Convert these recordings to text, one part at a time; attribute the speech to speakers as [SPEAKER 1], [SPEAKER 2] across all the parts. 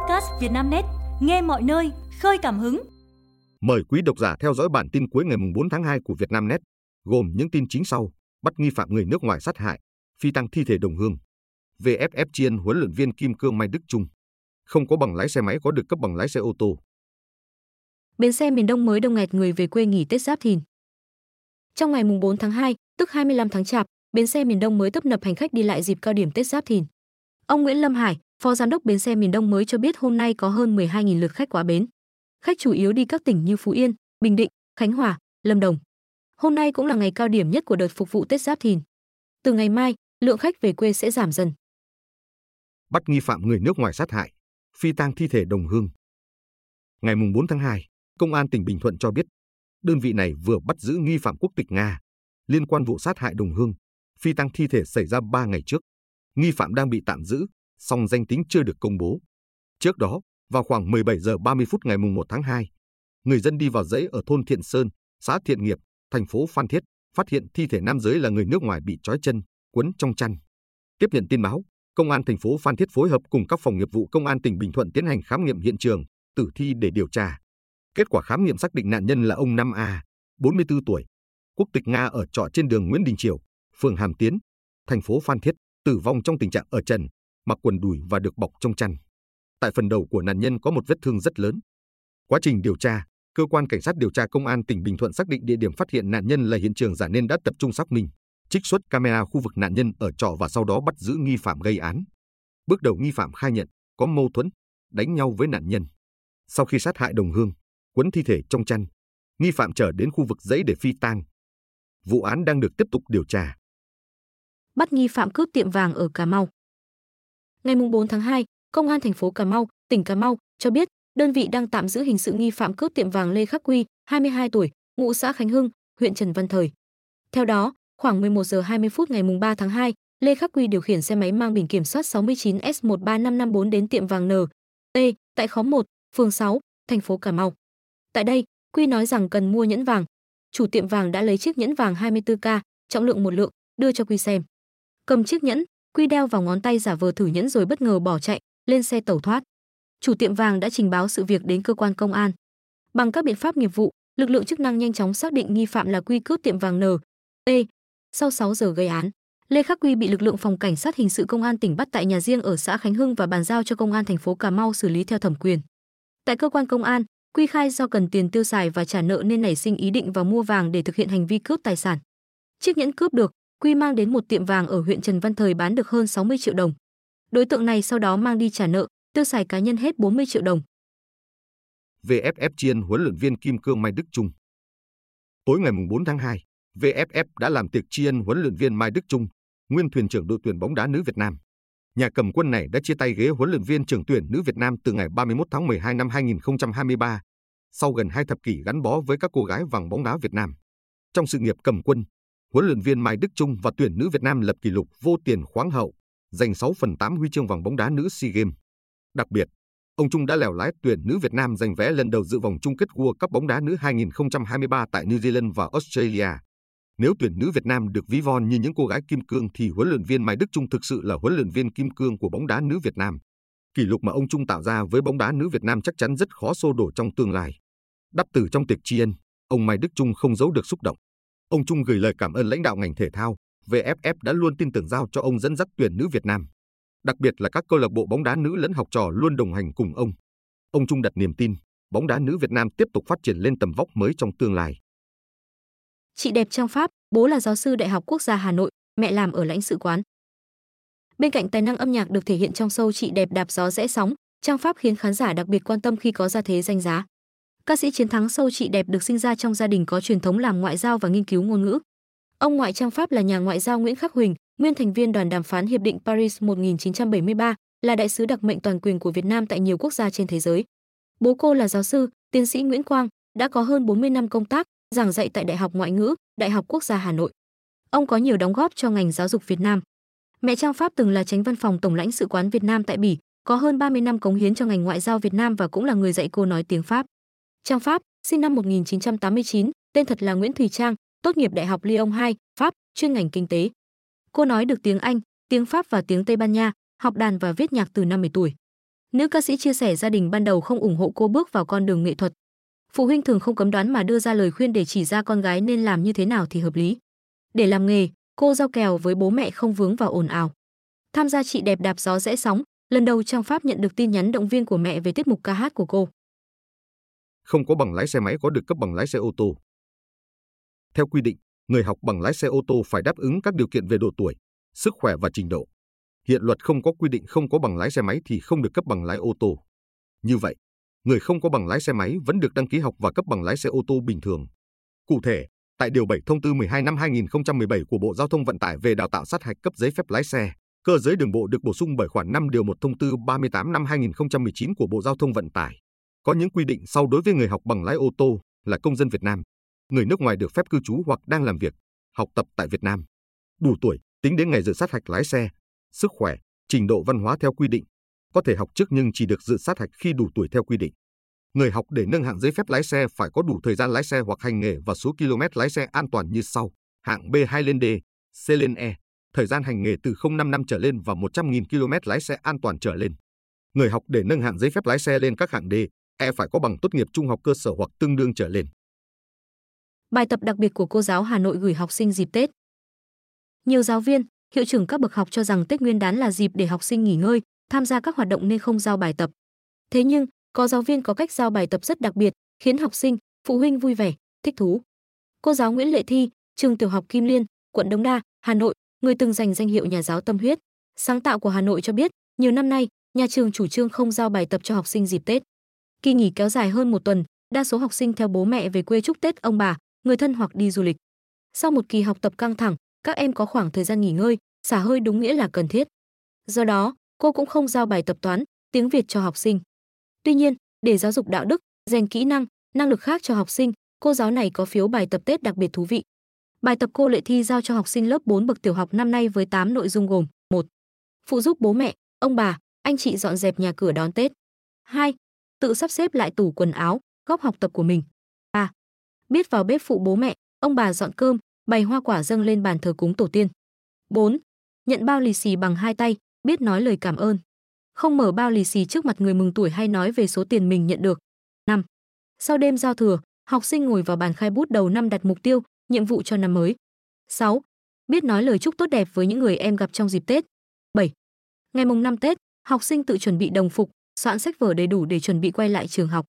[SPEAKER 1] podcast Vietnamnet, nghe mọi nơi, khơi cảm hứng.
[SPEAKER 2] Mời quý độc giả theo dõi bản tin cuối ngày 4 tháng 2 của Vietnamnet, gồm những tin chính sau: bắt nghi phạm người nước ngoài sát hại, phi tăng thi thể đồng hương. VFF chiên huấn luyện viên Kim Cương Mai Đức Trung không có bằng lái xe máy có được cấp bằng lái xe ô tô.
[SPEAKER 3] Bến xe miền Đông mới đông nghẹt người về quê nghỉ Tết Giáp Thìn. Trong ngày 4 tháng 2, tức 25 tháng Chạp, bến xe miền Đông mới tấp nập hành khách đi lại dịp cao điểm Tết Giáp Thìn. Ông Nguyễn Lâm Hải, Phó Giám đốc bến xe miền Đông mới cho biết hôm nay có hơn 12.000 lượt khách quá bến. Khách chủ yếu đi các tỉnh như Phú Yên, Bình Định, Khánh Hòa, Lâm Đồng. Hôm nay cũng là ngày cao điểm nhất của đợt phục vụ Tết Giáp Thìn. Từ ngày mai, lượng khách về quê sẽ giảm dần.
[SPEAKER 2] Bắt nghi phạm người nước ngoài sát hại, phi tang thi thể đồng hương. Ngày 4 tháng 2, Công an tỉnh Bình Thuận cho biết, đơn vị này vừa bắt giữ nghi phạm quốc tịch Nga liên quan vụ sát hại đồng hương, phi tang thi thể xảy ra 3 ngày trước. Nghi phạm đang bị tạm giữ, song danh tính chưa được công bố. Trước đó, vào khoảng 17 giờ 30 phút ngày 1 tháng 2, người dân đi vào dãy ở thôn Thiện Sơn, xã Thiện Nghiệp, thành phố Phan Thiết, phát hiện thi thể nam giới là người nước ngoài bị trói chân, quấn trong chăn. Tiếp nhận tin báo, Công an thành phố Phan Thiết phối hợp cùng các phòng nghiệp vụ Công an tỉnh Bình Thuận tiến hành khám nghiệm hiện trường, tử thi để điều tra. Kết quả khám nghiệm xác định nạn nhân là ông Nam A, 44 tuổi, quốc tịch Nga ở trọ trên đường Nguyễn Đình Triều, phường Hàm Tiến, thành phố Phan Thiết, tử vong trong tình trạng ở trần, mặc quần đùi và được bọc trong chăn. Tại phần đầu của nạn nhân có một vết thương rất lớn. Quá trình điều tra, cơ quan cảnh sát điều tra công an tỉnh Bình Thuận xác định địa điểm phát hiện nạn nhân là hiện trường giả nên đã tập trung xác minh, trích xuất camera khu vực nạn nhân ở trọ và sau đó bắt giữ nghi phạm gây án. Bước đầu nghi phạm khai nhận có mâu thuẫn, đánh nhau với nạn nhân. Sau khi sát hại đồng hương, quấn thi thể trong chăn, nghi phạm trở đến khu vực dãy để phi tang. Vụ án đang được tiếp tục điều tra.
[SPEAKER 3] Bắt nghi phạm cướp tiệm vàng ở Cà Mau. Ngày 4 tháng 2, Công an thành phố Cà Mau, tỉnh Cà Mau cho biết đơn vị đang tạm giữ hình sự nghi phạm cướp tiệm vàng Lê Khắc Quy, 22 tuổi, ngụ xã Khánh Hưng, huyện Trần Văn Thời. Theo đó, khoảng 11 giờ 20 phút ngày 3 tháng 2, Lê Khắc Quy điều khiển xe máy mang biển kiểm soát 69S13554 đến tiệm vàng N. T tại khóm 1, phường 6, thành phố Cà Mau. Tại đây, Quy nói rằng cần mua nhẫn vàng. Chủ tiệm vàng đã lấy chiếc nhẫn vàng 24K, trọng lượng một lượng, đưa cho Quy xem. Cầm chiếc nhẫn, Quy đeo vào ngón tay giả vờ thử nhẫn rồi bất ngờ bỏ chạy, lên xe tẩu thoát. Chủ tiệm vàng đã trình báo sự việc đến cơ quan công an. Bằng các biện pháp nghiệp vụ, lực lượng chức năng nhanh chóng xác định nghi phạm là Quy cướp tiệm vàng N. T. Sau 6 giờ gây án, Lê Khắc Quy bị lực lượng phòng cảnh sát hình sự công an tỉnh bắt tại nhà riêng ở xã Khánh Hưng và bàn giao cho công an thành phố Cà Mau xử lý theo thẩm quyền. Tại cơ quan công an, Quy khai do cần tiền tiêu xài và trả nợ nên nảy sinh ý định vào mua vàng để thực hiện hành vi cướp tài sản. Chiếc nhẫn cướp được, Quy mang đến một tiệm vàng ở huyện Trần Văn Thời bán được hơn 60 triệu đồng. Đối tượng này sau đó mang đi trả nợ, tiêu xài cá nhân hết 40 triệu đồng.
[SPEAKER 2] VFF chiên huấn luyện viên Kim Cương Mai Đức Trung. Tối ngày 4 tháng 2, VFF đã làm tiệc chiên huấn luyện viên Mai Đức Trung, nguyên thuyền trưởng đội tuyển bóng đá nữ Việt Nam. Nhà cầm quân này đã chia tay ghế huấn luyện viên trưởng tuyển nữ Việt Nam từ ngày 31 tháng 12 năm 2023, sau gần hai thập kỷ gắn bó với các cô gái vàng bóng đá Việt Nam. Trong sự nghiệp cầm quân, huấn luyện viên Mai Đức Trung và tuyển nữ Việt Nam lập kỷ lục vô tiền khoáng hậu, giành 6 phần 8 huy chương vàng bóng đá nữ SEA Games. Đặc biệt, ông Trung đã lèo lái tuyển nữ Việt Nam giành vé lần đầu dự vòng chung kết World Cup bóng đá nữ 2023 tại New Zealand và Australia. Nếu tuyển nữ Việt Nam được ví von như những cô gái kim cương thì huấn luyện viên Mai Đức Trung thực sự là huấn luyện viên kim cương của bóng đá nữ Việt Nam. Kỷ lục mà ông Trung tạo ra với bóng đá nữ Việt Nam chắc chắn rất khó xô đổ trong tương lai. Đắp từ trong tiệc tri ân, ông Mai Đức Trung không giấu được xúc động. Ông Trung gửi lời cảm ơn lãnh đạo ngành thể thao, VFF đã luôn tin tưởng giao cho ông dẫn dắt tuyển nữ Việt Nam. Đặc biệt là các câu lạc bộ bóng đá nữ lẫn học trò luôn đồng hành cùng ông. Ông Trung đặt niềm tin, bóng đá nữ Việt Nam tiếp tục phát triển lên tầm vóc mới trong tương lai.
[SPEAKER 3] Chị đẹp trang Pháp, bố là giáo sư Đại học Quốc gia Hà Nội, mẹ làm ở lãnh sự quán. Bên cạnh tài năng âm nhạc được thể hiện trong show Chị đẹp đạp gió rẽ sóng, trang Pháp khiến khán giả đặc biệt quan tâm khi có ra thế danh giá. Ca sĩ chiến thắng sâu Chị đẹp được sinh ra trong gia đình có truyền thống làm ngoại giao và nghiên cứu ngôn ngữ. Ông ngoại trang Pháp là nhà ngoại giao Nguyễn Khắc Huỳnh, nguyên thành viên đoàn đàm phán Hiệp định Paris 1973, là đại sứ đặc mệnh toàn quyền của Việt Nam tại nhiều quốc gia trên thế giới. Bố cô là giáo sư, tiến sĩ Nguyễn Quang, đã có hơn 40 năm công tác, giảng dạy tại Đại học Ngoại ngữ, Đại học Quốc gia Hà Nội. Ông có nhiều đóng góp cho ngành giáo dục Việt Nam. Mẹ Trang Pháp từng là tránh văn phòng Tổng lãnh sự quán Việt Nam tại Bỉ, có hơn 30 năm cống hiến cho ngành ngoại giao Việt Nam và cũng là người dạy cô nói tiếng Pháp. Trang Pháp, sinh năm 1989, tên thật là Nguyễn Thùy Trang, tốt nghiệp Đại học Lyon 2, Pháp, chuyên ngành kinh tế. Cô nói được tiếng Anh, tiếng Pháp và tiếng Tây Ban Nha, học đàn và viết nhạc từ năm 10 tuổi. Nữ ca sĩ chia sẻ gia đình ban đầu không ủng hộ cô bước vào con đường nghệ thuật. Phụ huynh thường không cấm đoán mà đưa ra lời khuyên để chỉ ra con gái nên làm như thế nào thì hợp lý. Để làm nghề, cô giao kèo với bố mẹ không vướng vào ồn ào. Tham gia chị đẹp đạp gió rẽ sóng, lần đầu Trang Pháp nhận được tin nhắn động viên của mẹ về tiết mục ca hát của cô.
[SPEAKER 2] Không có bằng lái xe máy có được cấp bằng lái xe ô tô. Theo quy định, người học bằng lái xe ô tô phải đáp ứng các điều kiện về độ tuổi, sức khỏe và trình độ. Hiện luật không có quy định không có bằng lái xe máy thì không được cấp bằng lái ô tô. Như vậy, người không có bằng lái xe máy vẫn được đăng ký học và cấp bằng lái xe ô tô bình thường. Cụ thể, tại Điều 7 Thông tư 12 năm 2017 của Bộ Giao thông Vận tải về đào tạo sát hạch cấp giấy phép lái xe, cơ giới đường bộ được bổ sung bởi khoản 5 điều 1 Thông tư 38 năm 2019 của Bộ Giao thông Vận tải. Có những quy định sau đối với người học bằng lái ô tô là công dân Việt Nam, người nước ngoài được phép cư trú hoặc đang làm việc, học tập tại Việt Nam. Đủ tuổi, tính đến ngày dự sát hạch lái xe, sức khỏe, trình độ văn hóa theo quy định. Có thể học trước nhưng chỉ được dự sát hạch khi đủ tuổi theo quy định. Người học để nâng hạng giấy phép lái xe phải có đủ thời gian lái xe hoặc hành nghề và số km lái xe an toàn như sau. Hạng B2 lên D, C lên E, thời gian hành nghề từ 05 năm trở lên và 100.000 km lái xe an toàn trở lên. Người học để nâng hạng giấy phép lái xe lên các hạng D, E phải có bằng tốt nghiệp trung học cơ sở hoặc tương đương trở lên.
[SPEAKER 3] Bài tập đặc biệt của cô giáo Hà Nội gửi học sinh dịp Tết. Nhiều giáo viên, hiệu trưởng các bậc học cho rằng Tết Nguyên đán là dịp để học sinh nghỉ ngơi, tham gia các hoạt động nên không giao bài tập. Thế nhưng, có giáo viên có cách giao bài tập rất đặc biệt, khiến học sinh, phụ huynh vui vẻ, thích thú. Cô giáo Nguyễn Lệ Thi, trường tiểu học Kim Liên, quận Đống Đa, Hà Nội, người từng giành danh hiệu nhà giáo tâm huyết, sáng tạo của Hà Nội cho biết, nhiều năm nay, nhà trường chủ trương không giao bài tập cho học sinh dịp Tết. Kỳ nghỉ kéo dài hơn một tuần, đa số học sinh theo bố mẹ về quê chúc Tết ông bà, người thân hoặc đi du lịch. Sau một kỳ học tập căng thẳng, các em có khoảng thời gian nghỉ ngơi, xả hơi đúng nghĩa là cần thiết. Do đó, cô cũng không giao bài tập toán, tiếng Việt cho học sinh. Tuy nhiên, để giáo dục đạo đức, rèn kỹ năng, năng lực khác cho học sinh, cô giáo này có phiếu bài tập Tết đặc biệt thú vị. Bài tập cô Lệ Thi giao cho học sinh lớp 4 bậc tiểu học năm nay với 8 nội dung gồm: 1. Phụ giúp bố mẹ, ông bà, anh chị dọn dẹp nhà cửa đón Tết. 2. Tự sắp xếp lại tủ quần áo, góc học tập của mình. 3. Biết vào bếp phụ bố mẹ, ông bà dọn cơm, bày hoa quả dâng lên bàn thờ cúng tổ tiên. 4. Nhận bao lì xì bằng hai tay, biết nói lời cảm ơn. Không mở bao lì xì trước mặt người mừng tuổi hay nói về số tiền mình nhận được. 5. Sau đêm giao thừa, học sinh ngồi vào bàn khai bút đầu năm đặt mục tiêu, nhiệm vụ cho năm mới. 6. Biết nói lời chúc tốt đẹp với những người em gặp trong dịp Tết. 7. Ngày mùng 5 Tết, học sinh tự chuẩn bị đồng phục, soạn sách vở đầy đủ để chuẩn bị quay lại trường học.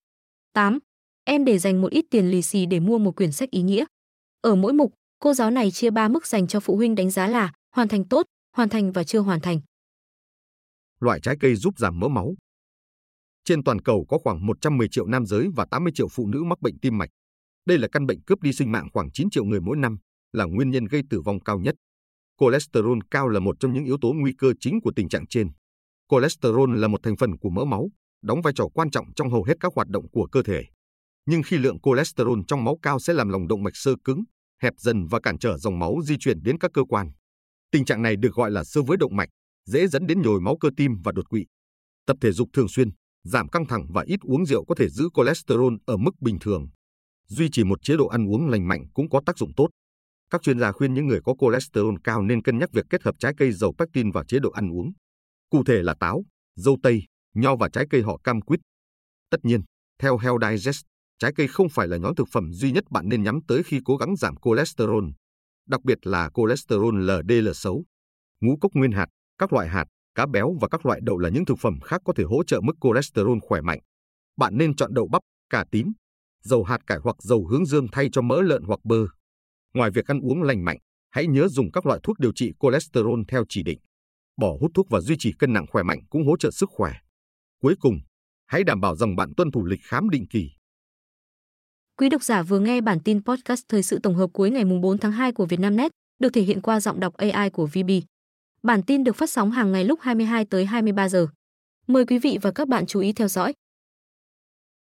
[SPEAKER 3] 8. Em để dành một ít tiền lì xì để mua một quyển sách ý nghĩa. Ở mỗi mục, cô giáo này chia 3 mức dành cho phụ huynh đánh giá là hoàn thành tốt, hoàn thành và chưa hoàn thành.
[SPEAKER 2] Loại trái cây giúp giảm mỡ máu. Trên toàn cầu có khoảng 110 triệu nam giới và 80 triệu phụ nữ mắc bệnh tim mạch. Đây là căn bệnh cướp đi sinh mạng khoảng 9 triệu người mỗi năm, là nguyên nhân gây tử vong cao nhất. Cholesterol cao là một trong những yếu tố nguy cơ chính của tình trạng trên. Cholesterol là một thành phần của mỡ máu, đóng vai trò quan trọng trong hầu hết các hoạt động của cơ thể. Nhưng khi lượng cholesterol trong máu cao sẽ làm lòng động mạch sơ cứng, hẹp dần và cản trở dòng máu di chuyển đến các cơ quan. Tình trạng này được gọi là sơ với động mạch, dễ dẫn đến nhồi máu cơ tim và đột quỵ. Tập thể dục thường xuyên, giảm căng thẳng và ít uống rượu có thể giữ cholesterol ở mức bình thường. Duy trì một chế độ ăn uống lành mạnh cũng có tác dụng tốt. Các chuyên gia khuyên những người có cholesterol cao nên cân nhắc việc kết hợp trái cây giàu pectin vào chế độ ăn uống. Cụ thể là táo, dâu tây, nho và trái cây họ cam quýt. Tất nhiên, theo Health Digest, trái cây không phải là nhóm thực phẩm duy nhất bạn nên nhắm tới khi cố gắng giảm cholesterol, đặc biệt là cholesterol LDL xấu. Ngũ cốc nguyên hạt, các loại hạt, cá béo và các loại đậu là những thực phẩm khác có thể hỗ trợ mức cholesterol khỏe mạnh. Bạn nên chọn đậu bắp, cà tím, dầu hạt cải hoặc dầu hướng dương thay cho mỡ lợn hoặc bơ. Ngoài việc ăn uống lành mạnh, hãy nhớ dùng các loại thuốc điều trị cholesterol theo chỉ định. Bỏ hút thuốc và duy trì cân nặng khỏe mạnh cũng hỗ trợ sức khỏe. Cuối cùng, hãy đảm bảo rằng bạn tuân thủ lịch khám định kỳ.
[SPEAKER 3] Quý độc giả vừa nghe bản tin podcast thời sự tổng hợp cuối ngày 4 tháng 2 của Vietnamnet, được thể hiện qua giọng đọc AI của VB. Bản tin được phát sóng hàng ngày lúc 22 tới 23 giờ. Mời quý vị và các bạn chú ý theo dõi.